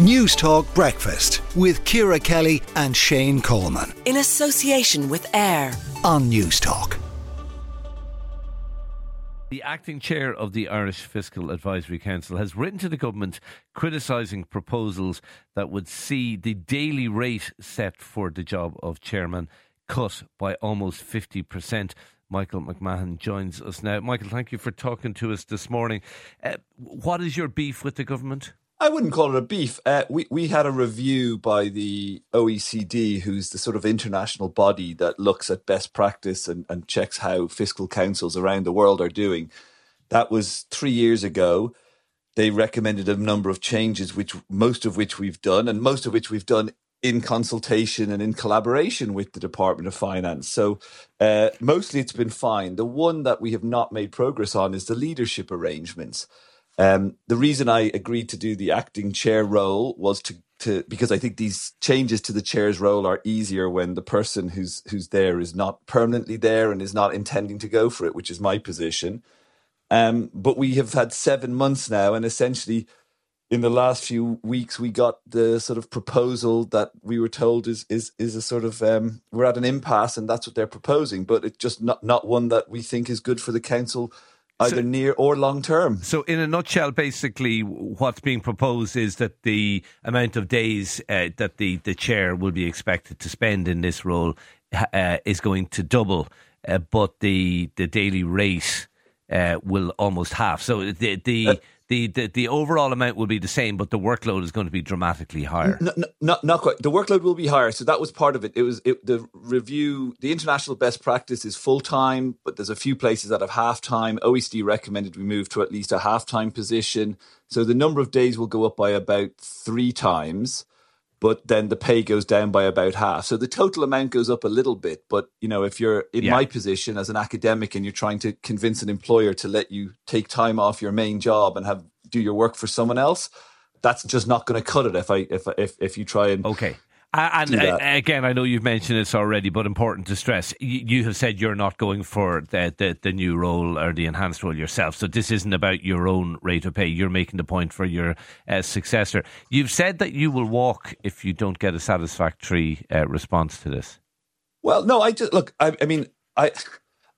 Newstalk Breakfast with Ciara Kelly and Shane Coleman. In association with AIR on News Talk. The acting chair of the Irish Fiscal Advisory Council has written to the government criticising proposals that would see the daily rate set for the job of chairman cut by almost 50%. Michael McMahon joins us now. Michael, thank you for talking to us this morning. Uh, what is your beef with the government? I wouldn't call it a beef. Uh, we we had a review by the OECD, who's the sort of international body that looks at best practice and, and checks how fiscal councils around the world are doing. That was three years ago. They recommended a number of changes, which most of which we've done, and most of which we've done in consultation and in collaboration with the Department of Finance. So uh, mostly it's been fine. The one that we have not made progress on is the leadership arrangements. Um, the reason I agreed to do the acting chair role was to, to because I think these changes to the chair's role are easier when the person who's who's there is not permanently there and is not intending to go for it, which is my position. Um, but we have had seven months now, and essentially, in the last few weeks, we got the sort of proposal that we were told is is is a sort of um, we're at an impasse, and that's what they're proposing. But it's just not not one that we think is good for the council either so, near or long term. So, in a nutshell, basically, what's being proposed is that the amount of days uh, that the, the chair will be expected to spend in this role uh, is going to double, uh, but the the daily rate uh, will almost half. So, the the uh, the, the, the overall amount will be the same, but the workload is going to be dramatically higher. No, no, not, not quite. The workload will be higher. So that was part of it. It was it, the review. The international best practice is full time, but there's a few places that have half time. OECD recommended we move to at least a half time position. So the number of days will go up by about three times but then the pay goes down by about half. So the total amount goes up a little bit. But you know, if you're in yeah. my position as an academic and you're trying to convince an employer to let you take time off your main job and have do your work for someone else, that's just not going to cut it. If I if if if you try and okay. And uh, again, I know you've mentioned this already, but important to stress: you have said you're not going for the, the, the new role or the enhanced role yourself. So this isn't about your own rate of pay. You're making the point for your uh, successor. You've said that you will walk if you don't get a satisfactory uh, response to this. Well, no, I just look. I, I mean, I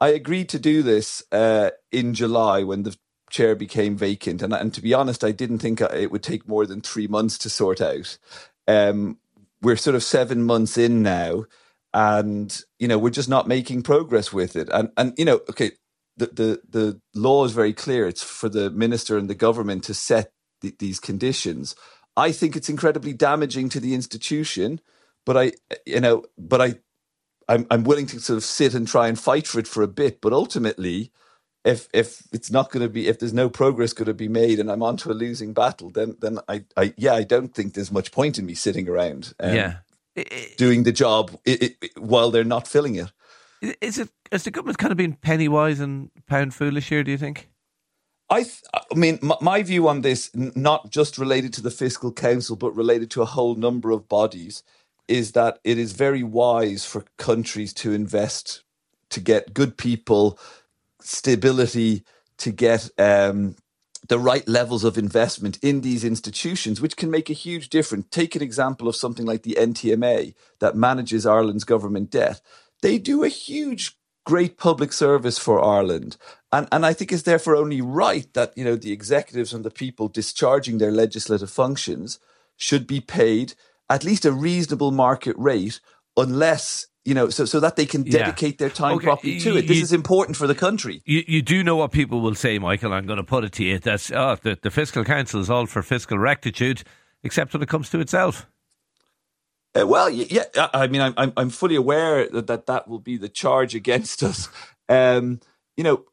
I agreed to do this uh, in July when the chair became vacant, and and to be honest, I didn't think it would take more than three months to sort out. Um, we're sort of seven months in now, and you know we're just not making progress with it. And and you know, okay, the the the law is very clear. It's for the minister and the government to set th- these conditions. I think it's incredibly damaging to the institution, but I you know, but I I'm I'm willing to sort of sit and try and fight for it for a bit. But ultimately, if if it's not going to be if there's no progress going to be made and I'm onto a losing battle, then then I, I yeah I don't think there's much point in me sitting around um, yeah doing the job it, it, while they're not filling it. Is it has the government kind of been penny wise and pound foolish here? Do you think? I th- I mean my, my view on this, not just related to the fiscal council, but related to a whole number of bodies, is that it is very wise for countries to invest to get good people stability, to get um, the right levels of investment in these institutions, which can make a huge difference. Take an example of something like the NTMA that manages Ireland's government debt. They do a huge, great public service for Ireland. And, and I think it's therefore only right that, you know, the executives and the people discharging their legislative functions should be paid at least a reasonable market rate unless you know, so so that they can dedicate yeah. their time okay. properly to it. This you, is important for the country. You, you do know what people will say, Michael. I'm going to put it to you. That's oh, the, the fiscal council is all for fiscal rectitude, except when it comes to itself. Uh, well, yeah, I mean, I'm I'm fully aware that that, that will be the charge against us. Um, you know,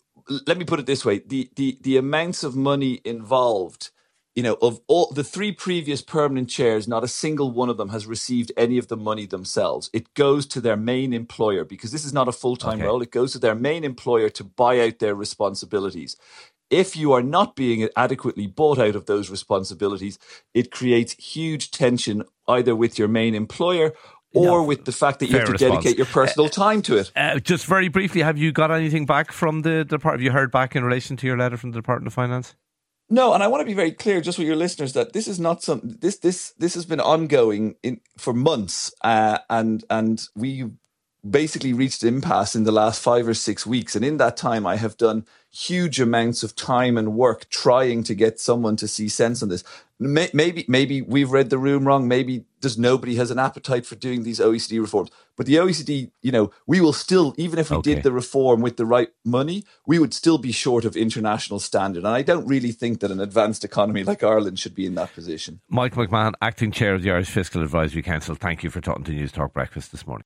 let me put it this way: the the the amounts of money involved you know, of all the three previous permanent chairs, not a single one of them has received any of the money themselves. It goes to their main employer because this is not a full time okay. role. It goes to their main employer to buy out their responsibilities. If you are not being adequately bought out of those responsibilities, it creates huge tension either with your main employer or no, with the fact that you have to response. dedicate your personal uh, time to it. Uh, just very briefly, have you got anything back from the department? Have you heard back in relation to your letter from the Department of Finance? No, and I want to be very clear, just with your listeners, that this is not some this this this has been ongoing in for months, uh, and and we basically reached impasse in the last five or six weeks, and in that time, I have done huge amounts of time and work trying to get someone to see sense on this. Maybe maybe we've read the room wrong. Maybe there's nobody has an appetite for doing these OECD reforms. But the OECD, you know, we will still, even if we okay. did the reform with the right money, we would still be short of international standard. And I don't really think that an advanced economy like Ireland should be in that position. Mike McMahon, acting chair of the Irish Fiscal Advisory Council. Thank you for talking to News Talk Breakfast this morning.